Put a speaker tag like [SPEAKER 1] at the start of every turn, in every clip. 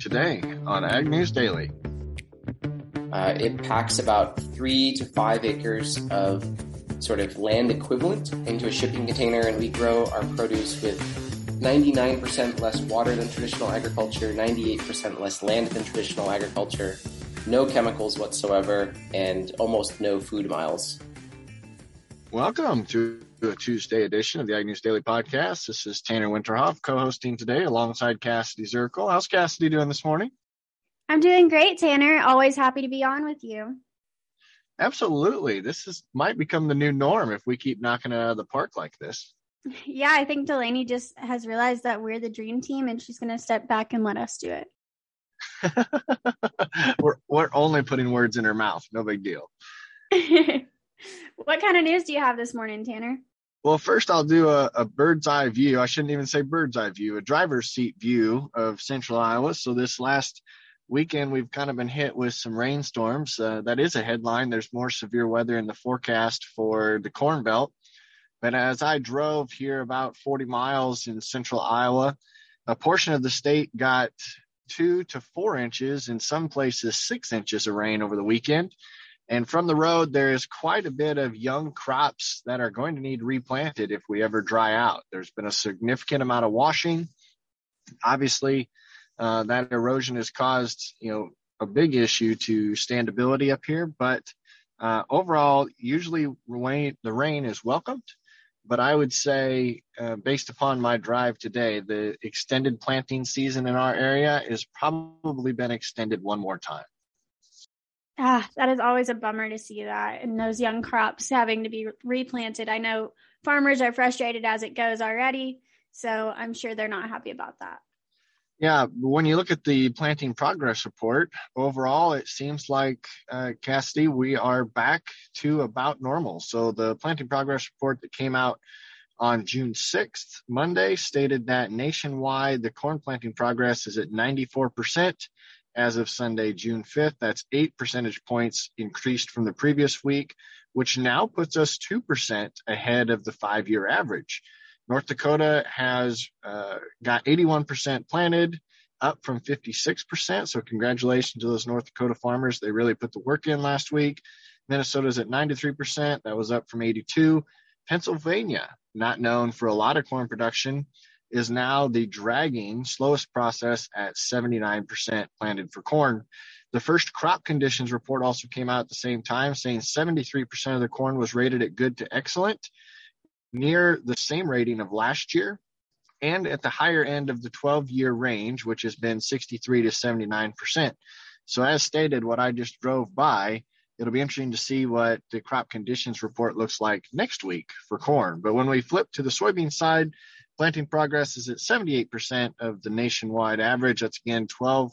[SPEAKER 1] today on Ag News Daily.
[SPEAKER 2] Uh, it packs about three to five acres of sort of land equivalent into a shipping container, and we grow our produce with 99% less water than traditional agriculture, 98% less land than traditional agriculture, no chemicals whatsoever, and almost no food miles.
[SPEAKER 1] Welcome to a Tuesday edition of the Ag News Daily Podcast. This is Tanner Winterhoff co-hosting today alongside Cassidy Zirkle. How's Cassidy doing this morning?
[SPEAKER 3] I'm doing great, Tanner. Always happy to be on with you.
[SPEAKER 1] Absolutely. This is might become the new norm if we keep knocking it out of the park like this.
[SPEAKER 3] Yeah, I think Delaney just has realized that we're the dream team and she's going to step back and let us do
[SPEAKER 1] it. we're we're only putting words in her mouth. No big deal.
[SPEAKER 3] what kind of news do you have this morning, Tanner?
[SPEAKER 1] Well, first I'll do a, a, bird's eye view. I shouldn't even say bird's eye view, a driver's seat view of central Iowa. So this last weekend we've kind of been hit with some rainstorms. Uh, that is a headline. There's more severe weather in the forecast for the Corn Belt. But as I drove here about 40 miles in central Iowa, a portion of the state got two to four inches, in some places six inches of rain over the weekend. And from the road, there is quite a bit of young crops that are going to need replanted if we ever dry out. There's been a significant amount of washing. Obviously, uh, that erosion has caused, you know, a big issue to standability up here. But uh, overall, usually rain, the rain is welcomed. But I would say, uh, based upon my drive today, the extended planting season in our area has probably been extended one more time.
[SPEAKER 3] Ah, that is always a bummer to see that and those young crops having to be replanted. I know farmers are frustrated as it goes already, so I'm sure they're not happy about that.
[SPEAKER 1] Yeah, when you look at the planting progress report, overall, it seems like, uh, Cassidy, we are back to about normal. So the planting progress report that came out on June 6th, Monday, stated that nationwide, the corn planting progress is at 94% as of Sunday, June 5th. That's eight percentage points increased from the previous week, which now puts us 2% ahead of the five year average. North Dakota has uh, got 81% planted, up from 56%. So congratulations to those North Dakota farmers. They really put the work in last week. Minnesota's at 93%. That was up from 82. Pennsylvania, not known for a lot of corn production, is now the dragging slowest process at 79% planted for corn. The first crop conditions report also came out at the same time, saying 73% of the corn was rated at good to excellent near the same rating of last year and at the higher end of the 12 year range, which has been 63 to 79%. So, as stated, what I just drove by, it'll be interesting to see what the crop conditions report looks like next week for corn. But when we flip to the soybean side, planting progress is at 78% of the nationwide average. That's again 12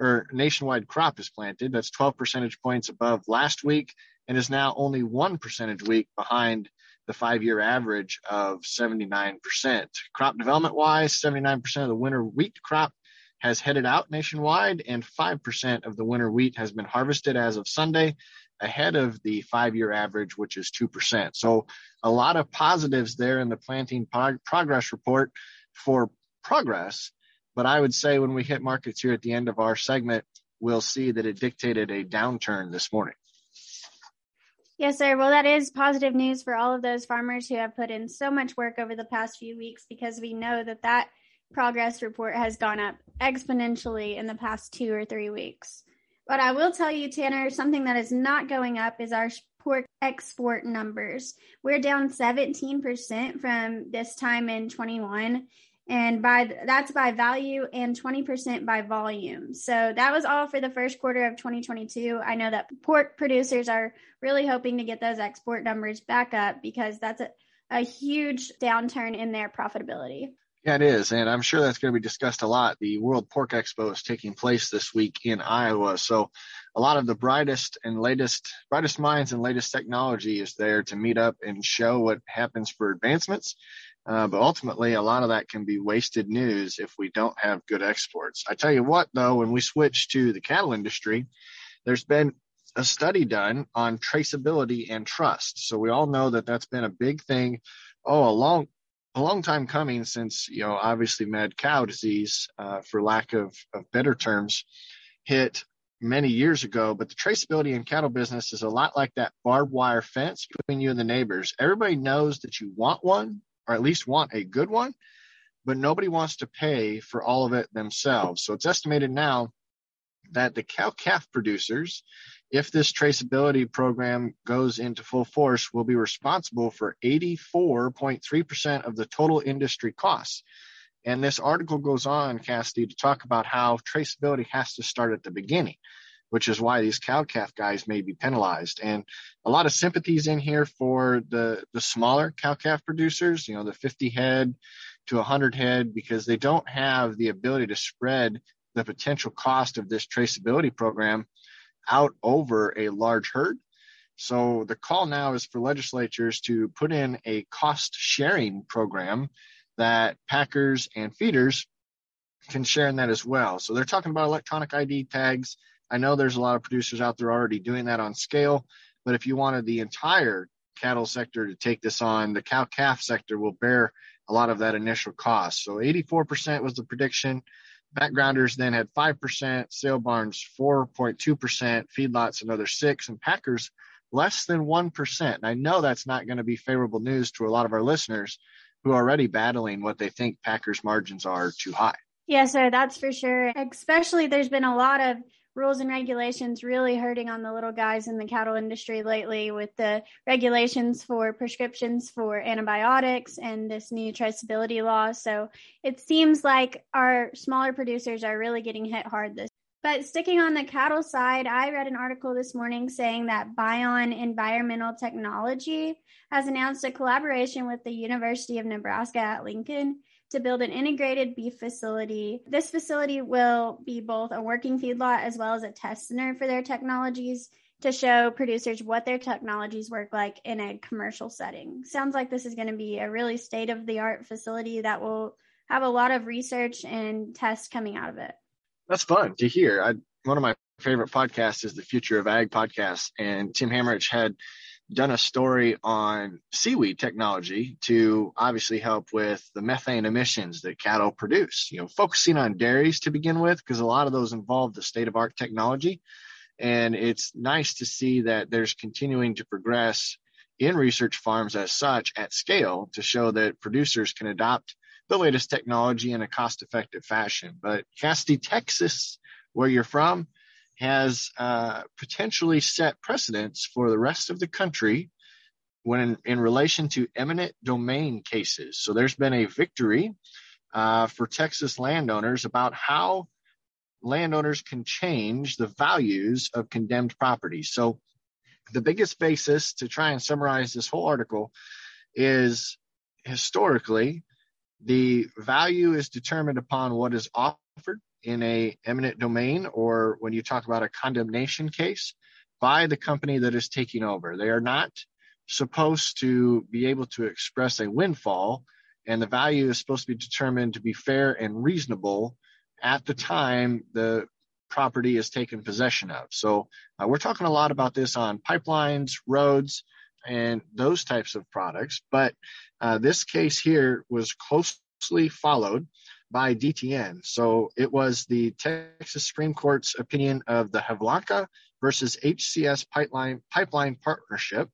[SPEAKER 1] or nationwide crop is planted. That's 12 percentage points above last week and is now only one percentage week behind the five year average of 79%. Crop development wise, 79% of the winter wheat crop has headed out nationwide, and 5% of the winter wheat has been harvested as of Sunday, ahead of the five year average, which is 2%. So, a lot of positives there in the planting progress report for progress. But I would say when we hit markets here at the end of our segment, we'll see that it dictated a downturn this morning.
[SPEAKER 3] Yes, sir. Well, that is positive news for all of those farmers who have put in so much work over the past few weeks because we know that that progress report has gone up exponentially in the past two or three weeks. But I will tell you, Tanner, something that is not going up is our pork export numbers. We're down 17% from this time in 21 and by that's by value and 20% by volume. So that was all for the first quarter of 2022. I know that pork producers are really hoping to get those export numbers back up because that's a, a huge downturn in their profitability.
[SPEAKER 1] Yeah, it is. And I'm sure that's going to be discussed a lot. The World Pork Expo is taking place this week in Iowa. So a lot of the brightest and latest, brightest minds and latest technology is there to meet up and show what happens for advancements. Uh, but ultimately, a lot of that can be wasted news if we don't have good exports. I tell you what, though, when we switch to the cattle industry, there's been a study done on traceability and trust. So we all know that that's been a big thing. Oh, a long, a long time coming since, you know, obviously mad cow disease, uh, for lack of, of better terms, hit many years ago. But the traceability in cattle business is a lot like that barbed wire fence between you and the neighbors. Everybody knows that you want one, or at least want a good one, but nobody wants to pay for all of it themselves. So it's estimated now that the cow calf producers, if this traceability program goes into full force, will be responsible for 84.3% of the total industry costs. And this article goes on, Cassidy, to talk about how traceability has to start at the beginning, which is why these cow calf guys may be penalized. And a lot of sympathies in here for the, the smaller cow calf producers, you know, the 50 head to 100 head, because they don't have the ability to spread the potential cost of this traceability program out over a large herd. So the call now is for legislatures to put in a cost sharing program that packers and feeders can share in that as well. So they're talking about electronic ID tags. I know there's a lot of producers out there already doing that on scale, but if you wanted the entire cattle sector to take this on, the cow calf sector will bear a lot of that initial cost. So 84% was the prediction. Backgrounders then had 5%, sale barns 4.2%, feedlots another 6 and packers less than 1%. And I know that's not going to be favorable news to a lot of our listeners who are already battling what they think Packers margins are too high.
[SPEAKER 3] Yeah, so that's for sure. Especially there's been a lot of rules and regulations really hurting on the little guys in the cattle industry lately with the regulations for prescriptions for antibiotics and this new traceability law. So it seems like our smaller producers are really getting hit hard this. But sticking on the cattle side, I read an article this morning saying that Bion Environmental Technology has announced a collaboration with the University of Nebraska at Lincoln to build an integrated beef facility. This facility will be both a working feedlot as well as a test center for their technologies to show producers what their technologies work like in a commercial setting. Sounds like this is going to be a really state of the art facility that will have a lot of research and tests coming out of it.
[SPEAKER 1] That's fun to hear. I, one of my favorite podcasts is the Future of Ag podcast, and Tim Hammerich had done a story on seaweed technology to obviously help with the methane emissions that cattle produce, you know, focusing on dairies to begin with, because a lot of those involve the state of art technology. And it's nice to see that there's continuing to progress in research farms as such at scale to show that producers can adopt the latest technology in a cost effective fashion. But Cassidy, Texas, where you're from, has uh, potentially set precedents for the rest of the country when in, in, relation to eminent domain cases. So there's been a victory uh, for Texas landowners about how landowners can change the values of condemned property. So the biggest basis to try and summarize this whole article is historically the value is determined upon what is offered in a eminent domain or when you talk about a condemnation case by the company that is taking over. They are not supposed to be able to express a windfall and the value is supposed to be determined to be fair and reasonable at the time the property is taken possession of. So uh, we're talking a lot about this on pipelines, roads, and those types of products. But uh, this case here was closely followed by DTN. So it was the Texas Supreme Court's opinion of the Hlavinka versus HCS pipeline pipeline partnership,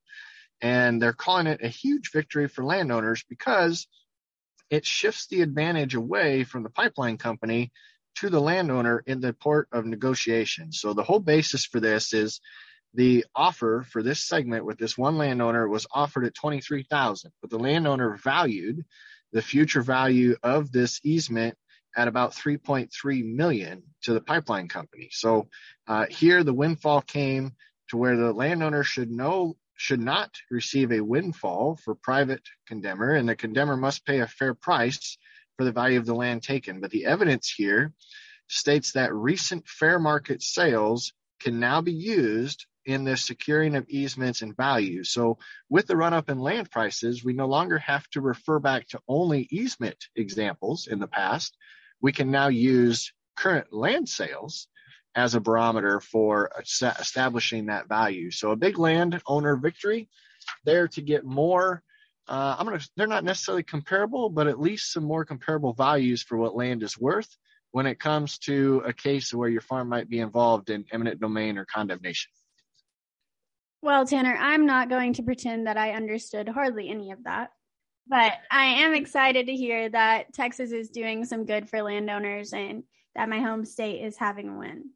[SPEAKER 1] and they're calling it a huge victory for landowners because it shifts the advantage away from the pipeline company to the landowner in the port of negotiation. So the whole basis for this is the offer for this segment with this one landowner was offered at 23,000, but the landowner valued the future value of this easement at about 3.3 million to the pipeline company. So uh, here the windfall came to where the landowner should know should not receive a windfall for private condemner, and the condemner must pay a fair price for the value of the land taken. But the evidence here states that recent fair market sales can now be used in the securing of easements and value. So with the run up in land prices, we no longer have to refer back to only easement examples in the past. We can now use current land sales as a barometer for establishing that value. So a big land owner victory there to get more uh, I'm gonna. They're not necessarily comparable, but at least some more comparable values for what land is worth when it comes to a case where your farm might be involved in eminent domain or condemnation.
[SPEAKER 3] Well, Tanner, I'm not going to pretend that I understood hardly any of that, but I am excited to hear that Texas is doing some good for landowners and that my home state is having a win.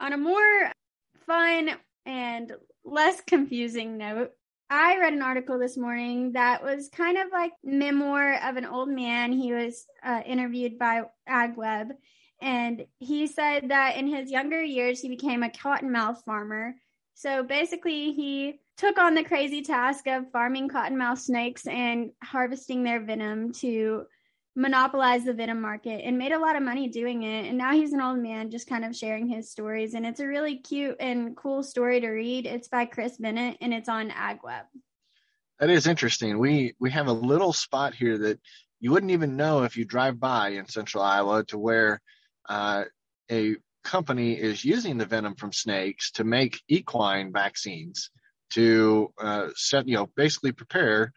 [SPEAKER 3] On a more fun and less confusing note, I read an article this morning that was kind of like memoir of an old man. He was uh, interviewed by AgWeb, and he said that in his younger years he became a cottonmouth farmer. So basically, he took on the crazy task of farming cottonmouth snakes and harvesting their venom to monopolize the venom market and made a lot of money doing it. And now he's an old man just kind of sharing his stories. And it's a really cute and cool story to read. It's by Chris Bennett and it's on AgWeb.
[SPEAKER 1] That is interesting. We we have a little spot here that you wouldn't even know if you drive by in central Iowa to where uh, a company is using the venom from snakes to make equine vaccines to uh, set, you know, basically prepare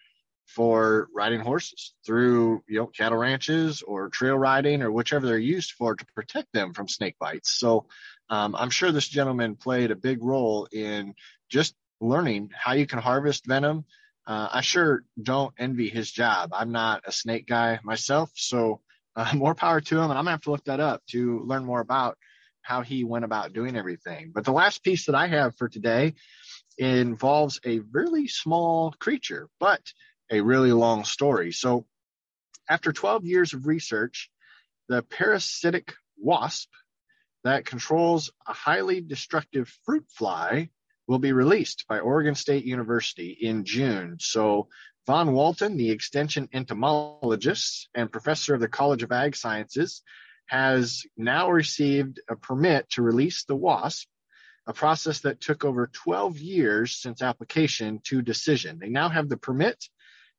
[SPEAKER 1] for riding horses through you know cattle ranches or trail riding or whichever they're used for to protect them from snake bites. So um, I'm sure this gentleman played a big role in just learning how you can harvest venom. Uh, I sure don't envy his job. I'm not a snake guy myself, so uh, more power to him. And I'm gonna have to look that up to learn more about how he went about doing everything. But the last piece that I have for today involves a really small creature, but a really long story. So, after 12 years of research, the parasitic wasp that controls a highly destructive fruit fly will be released by Oregon State University in June. So, Vaughn Walton, the extension entomologist and professor of the College of Ag Sciences, has now received a permit to release the wasp, a process that took over 12 years since application to decision. They now have the permit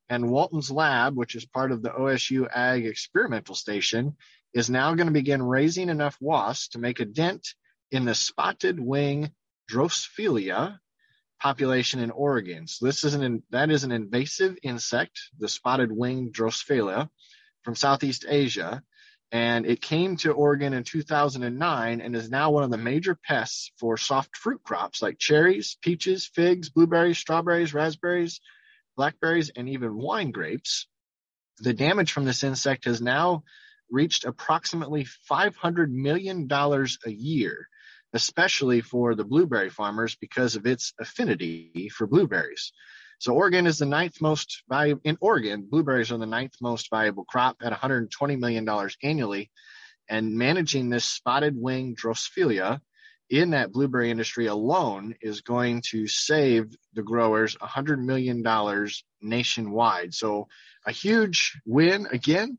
[SPEAKER 1] and Walton's lab, which is part of the OSU Ag Experimental Station, is now going to begin raising enough wasps to make a dent in the spotted wing Drosophila population in Oregon. So this is an that is an invasive insect, the spotted wing Drosophila from Southeast Asia, and it came to Oregon in 2009 and is now one of the major pests for soft fruit crops like cherries, peaches, figs, blueberries, strawberries, raspberries, blackberries, and even wine grapes. The damage from this insect has now reached approximately $500 million a year, especially for the blueberry farmers because of its affinity for blueberries. So Oregon is the ninth most valuable in Oregon. Blueberries are the ninth most valuable crop at 120 million dollars annually, and managing this spotted wing Drosophila in that blueberry industry alone is going to save the growers $100 million nationwide. So a huge win again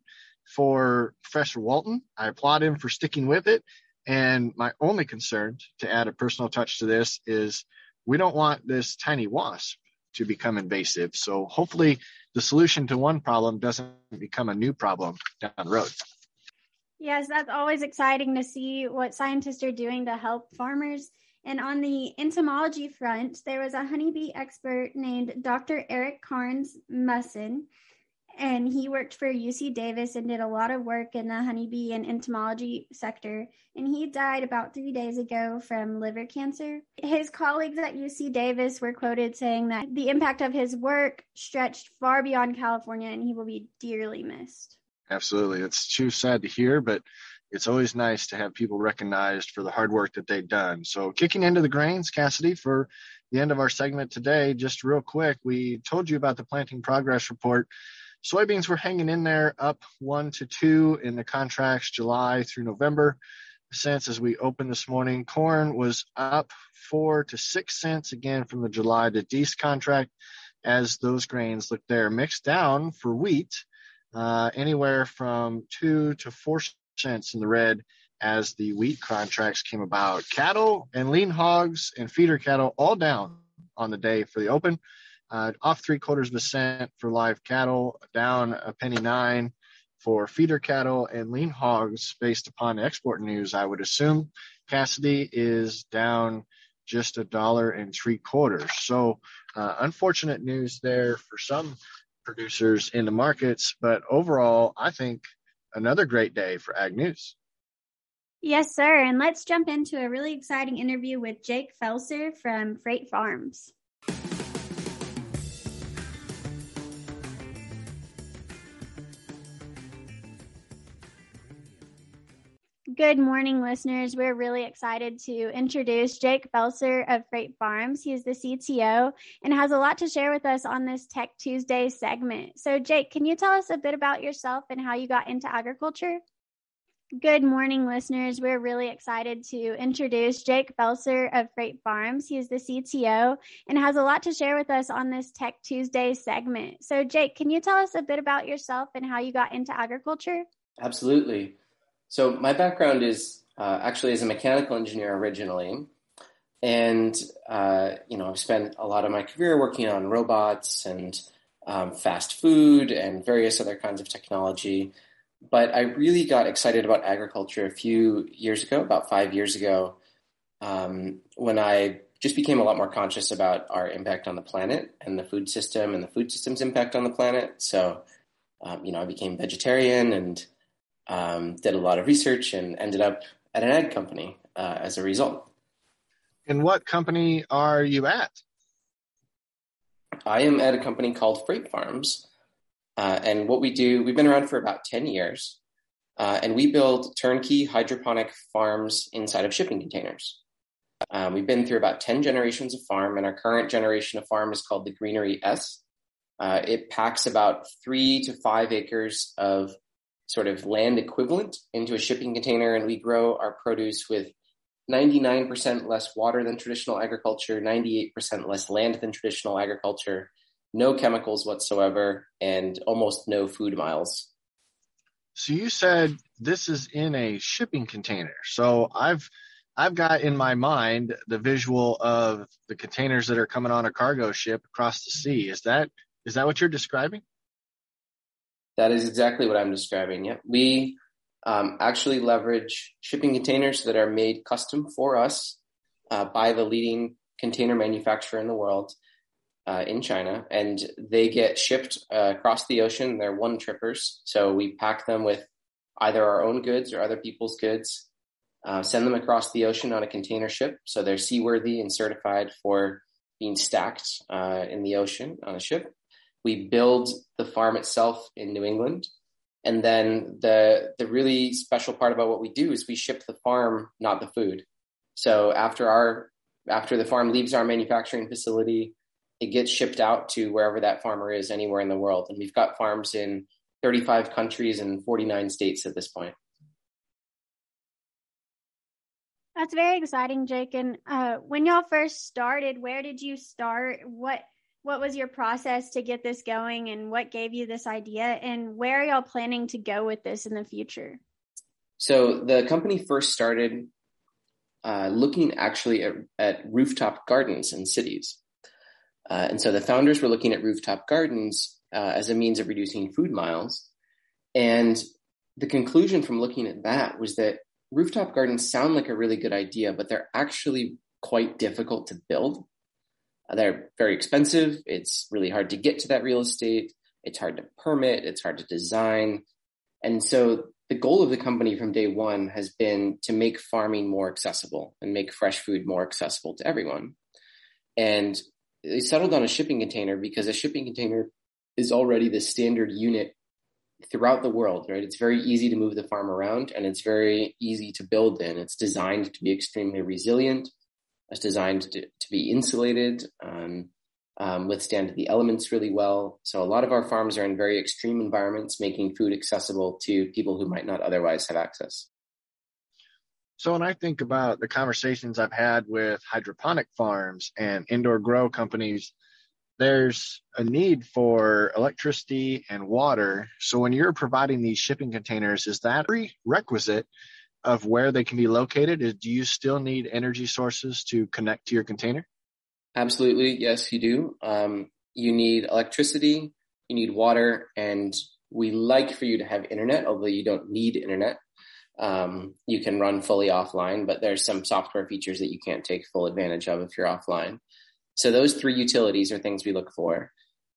[SPEAKER 1] for Professor Walton. I applaud him for sticking with it. And my only concern, to add a personal touch to this, is we don't want this tiny wasp to become invasive. So hopefully the solution to one problem doesn't become a new problem down the road.
[SPEAKER 3] Yes, that's always exciting to see what scientists are doing to help farmers. And on the entomology front, there was a honeybee expert named Dr. Eric Carnes Mussen, and he worked for UC Davis and did a lot of work in the honeybee and entomology sector. And he died about three days ago from liver cancer. His colleagues at UC Davis were quoted saying that the impact of his work stretched far beyond California and he will be dearly missed.
[SPEAKER 1] Absolutely. It's too sad to hear, but it's always nice to have people recognized for the hard work that they've done. So, kicking into the grains, Cassidy, for the end of our segment today, just real quick, we told you about the planting progress report. Soybeans were hanging in there up one to two in the contracts July through November cents as we opened this morning. Corn was up four to six cents again from the July to Dece contract as those grains look there. Mixed down for wheat uh, anywhere from two to four cents in the red as the wheat contracts came about. Cattle and lean hogs and feeder cattle all down on the day for the open. Uh, off three quarters of a cent for live cattle, down a penny nine for feeder cattle and lean hogs based upon export news, I would assume. Cassidy is down just a dollar and three quarters. So, uh, unfortunate news there for some producers in the markets. But overall, I think another great day for Ag News.
[SPEAKER 3] Yes, sir. And let's jump into a really exciting interview with Jake Felser from Freight Farms. Good morning, listeners. We're really excited to introduce Jake Felser of Freight Farms. He is the CTO and has a lot to share with us on this Tech Tuesday segment. So, Jake, can you tell us a bit about yourself and how you got into agriculture? Good morning, listeners. We're really excited to introduce Jake Felser of Freight Farms. He is the CTO and has a lot to share with us on this Tech Tuesday segment. So, Jake, can you tell us a bit about yourself and how you got into agriculture?
[SPEAKER 2] Absolutely. So my background is uh, actually as a mechanical engineer originally, and uh, you know I've spent a lot of my career working on robots and um, fast food and various other kinds of technology. But I really got excited about agriculture a few years ago, about five years ago, um, when I just became a lot more conscious about our impact on the planet and the food system and the food system's impact on the planet. So, um, you know, I became vegetarian and um, did a lot of research and ended up at an ag company uh, as a result.
[SPEAKER 1] And what company are you at?
[SPEAKER 2] I am at a company called Freight Farms. Uh, and what we do, we've been around for about 10 years. Uh, and we build turnkey hydroponic farms inside of shipping containers. Um, we've been through about 10 generations of farm, and our current generation of farm is called the Greenery S. Uh, it packs about three to five acres of sort of land equivalent into a shipping container and we grow our produce with 99% less water than traditional agriculture, 98% less land than traditional agriculture, no chemicals whatsoever, and almost no food miles.
[SPEAKER 1] So you said this is in a shipping container. So I've I've got in my mind the visual of the containers that are coming on a cargo ship across the sea. Is that is that what you're describing?
[SPEAKER 2] That is exactly what I'm describing. Yeah, we um, actually leverage shipping containers that are made custom for us uh, by the leading container manufacturer in the world uh, in China, and they get shipped uh, across the ocean. They're one trippers, so we pack them with either our own goods or other people's goods. Uh, send them across the ocean on a container ship, so they're seaworthy and certified for being stacked uh, in the ocean on a ship. We build the farm itself in New England. And then the the really special part about what we do is we ship the farm, not the food. So after our after the farm leaves our manufacturing facility, it gets shipped out to wherever that farmer is anywhere in the world. And we've got farms in 35 countries and 49 states at this point.
[SPEAKER 3] That's very exciting, Jake. And uh, when y'all first started, where did you start? What what was your process to get this going and what gave you this idea and where are y'all planning to go with this in the future?
[SPEAKER 2] So the company first started uh, looking actually at, at, rooftop gardens in cities. Uh, and so the founders were looking at rooftop gardens uh, as a means of reducing food miles. And the conclusion from looking at that was that rooftop gardens sound like a really good idea, but they're actually quite difficult to build. They're very expensive. It's really hard to get to that real estate. It's hard to permit. It's hard to design. And so the goal of the company from day one has been to make farming more accessible and make fresh food more accessible to everyone. And they settled on a shipping container because a shipping container is already the standard unit throughout the world, right? It's very easy to move the farm around and it's very easy to build in. It's designed to be extremely resilient. It's designed to, to be insulated, um, um, withstand the elements really well. So a lot of our farms are in very extreme environments, making food accessible to people who might not otherwise have access.
[SPEAKER 1] So when I think about the conversations I've had with hydroponic farms and indoor grow companies, there's a need for electricity and water. So when you're providing these shipping containers, is that prerequisite of where they can be located? Is, do you still need energy sources to connect to your container?
[SPEAKER 2] Absolutely. Yes, you do. Um, you need electricity, you need water, and we like for you to have internet, although you don't need internet. Um, you can run fully offline, but there's some software features that you can't take full advantage of if you're offline. So those three utilities are things we look for.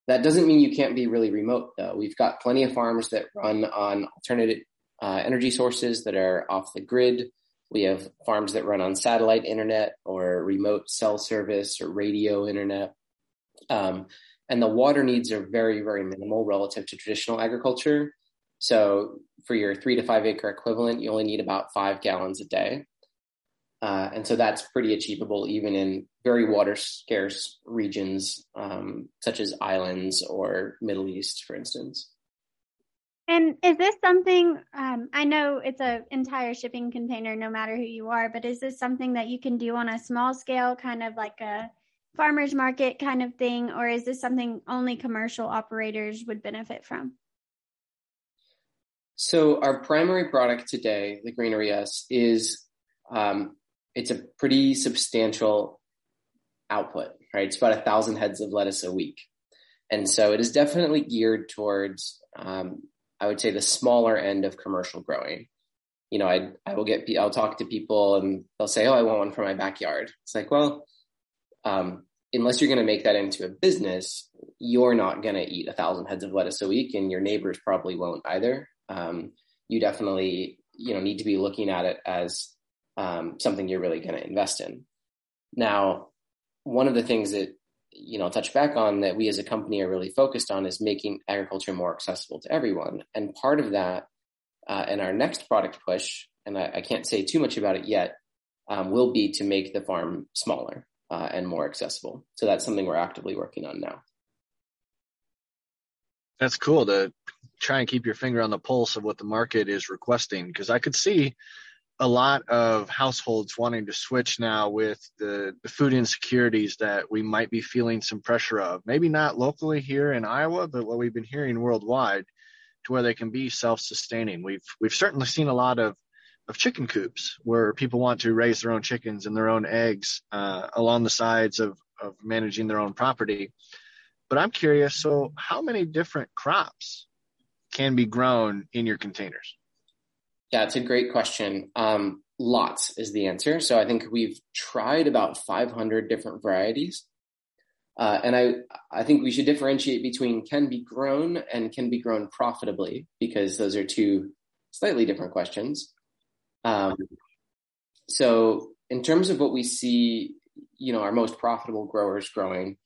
[SPEAKER 2] That doesn't mean you can't be really remote, though. We've got plenty of farms that run on alternative uh, energy sources that are off the grid. We have farms that run on satellite internet or remote cell service or radio internet. Um, and the water needs are very, very minimal relative to traditional agriculture. So for your three to five acre equivalent, you only need about five gallons a day. Uh, and so that's pretty achievable even in very water scarce regions, um, such as islands or Middle East, for instance.
[SPEAKER 3] And is this something, um, I know it's an entire shipping container no matter who you are, but is this something that you can do on a small scale, kind of like a farmer's market kind of thing, or is this something only commercial operators would benefit from?
[SPEAKER 2] So our primary product today, the Greenery S, is um, it's a pretty substantial output, right? It's about a thousand heads of lettuce a week. And so it is definitely geared towards, um, I would say, the smaller end of commercial growing. You know, I I will get I'll talk to people and they'll say, "Oh, I want one for my backyard." It's like, well, um, unless you're going to make that into a business, you're not going to eat a thousand heads of lettuce a week, and your neighbors probably won't either. Um, you definitely, you know, need to be looking at it as um, something you're really going to invest in. Now, one of the things that you know touch back on that we as a company are really focused on is making agriculture more accessible to everyone, and part of that uh, in our next product push, and I, I, can't say too much about it yet, um, will be to make the farm smaller uh, and more accessible. So that's something we're actively working on now.
[SPEAKER 1] That's cool to try and keep your finger on the pulse of what the market is requesting because I could see a lot of households wanting to switch now with the, the food insecurities that we might be feeling some pressure of. Maybe not locally here in Iowa, but what we've been hearing worldwide to where they can be self-sustaining. We've we've certainly seen a lot of of chicken coops where people want to raise their own chickens and their own eggs uh, along the sides of, of managing their own property. But I'm curious so, how many different crops can be grown in your containers?
[SPEAKER 2] Yeah, it's a great question. Um, lots is the answer. So I think we've tried about 500 different varieties. Uh, and I, I think we should differentiate between can be grown and can be grown profitably because those are two slightly different questions. Um, so in terms of what we see, you know, our most profitable growers growing,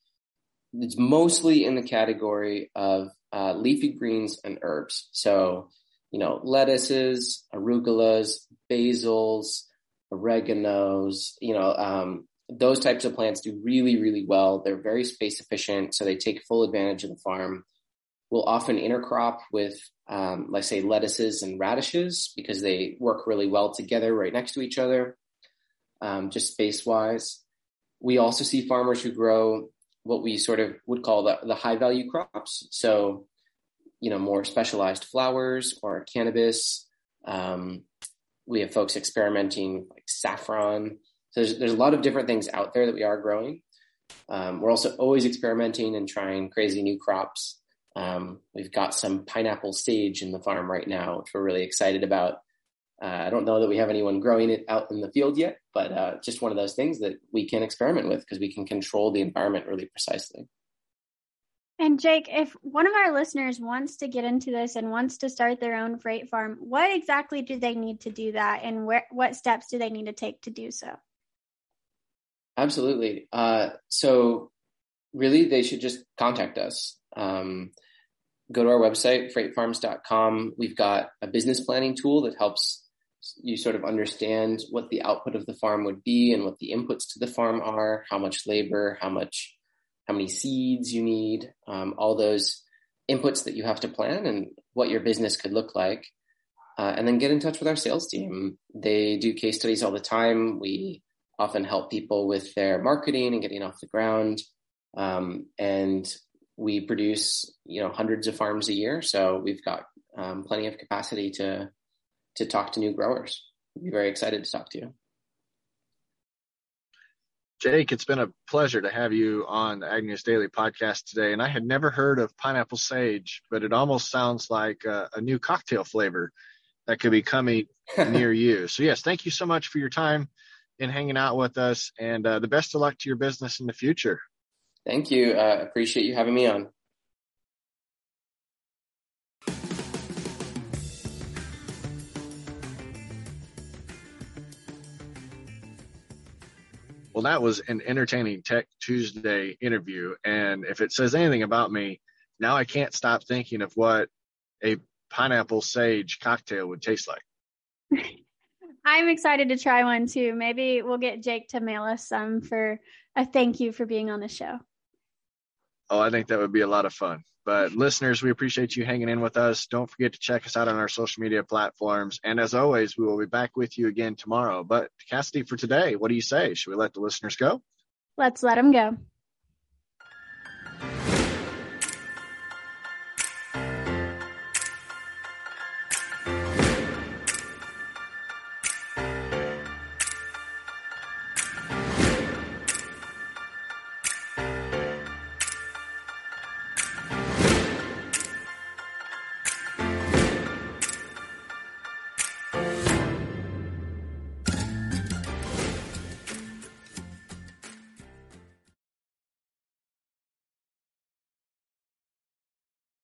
[SPEAKER 2] it's mostly in the category of uh, leafy greens and herbs. So, you know, lettuces, arugulas, basils, oreganos, you know, um, those types of plants do really, really well. They're very space efficient, so they take full advantage of the farm. We'll often intercrop with um, let's say lettuces and radishes because they work really well together right next to each other, um, just space wise. We also see farmers who grow what we sort of would call the, the high value crops. So, you know, more specialized flowers or cannabis. Um, we have folks experimenting like saffron. So there's, there's a lot of different things out there that we are growing. Um, we're also always experimenting and trying crazy new crops. Um, we've got some pineapple sage in the farm right now, which we're really excited about. Uh, I don't know that we have anyone growing it out in the field yet, but uh, just one of those things that we can experiment with because we can control the environment really precisely.
[SPEAKER 3] And Jake, if one of our listeners wants to get into this and wants to start their own freight farm, what exactly do they need to do that, and where what steps do they need to take to do so?
[SPEAKER 2] Absolutely. Uh, so, really, they should just contact us. Um, go to our website, freightfarms.com. We've got a business planning tool that helps you sort of understand what the output of the farm would be and what the inputs to the farm are, how much labor, how much, how many seeds you need, um, all those inputs that you have to plan and what your business could look like. Uh, and then get in touch with our sales team. They do case studies all the time. We often help people with their marketing and getting off the ground. Um, and we produce you know hundreds of farms a year, so we've got um, plenty of capacity to to talk to new growers. I'd be very excited to talk to you.
[SPEAKER 1] Jake, it's been a pleasure to have you on the Ag News Daily podcast today. And I had never heard of pineapple sage, but it almost sounds like a, a new cocktail flavor that could be coming near you. So, yes, thank you so much for your time and hanging out with us. And uh, the best of luck to your business in the future.
[SPEAKER 2] Thank you. Uh, appreciate you having me on.
[SPEAKER 1] Well, that was an entertaining Tech Tuesday interview. And if it says anything about me, now I can't stop thinking of what a pineapple sage cocktail would taste like.
[SPEAKER 3] I'm excited to try one too. Maybe we'll get Jake to mail us some for a thank you for being on the show.
[SPEAKER 1] Oh, I think that would be a lot of fun. But listeners, we appreciate you hanging in with us. Don't forget to check us out on our social media platforms. And as always, we will be back with you again tomorrow. But Cassidy, for today, what do you say? Should we let the listeners go?
[SPEAKER 3] Let's let them go.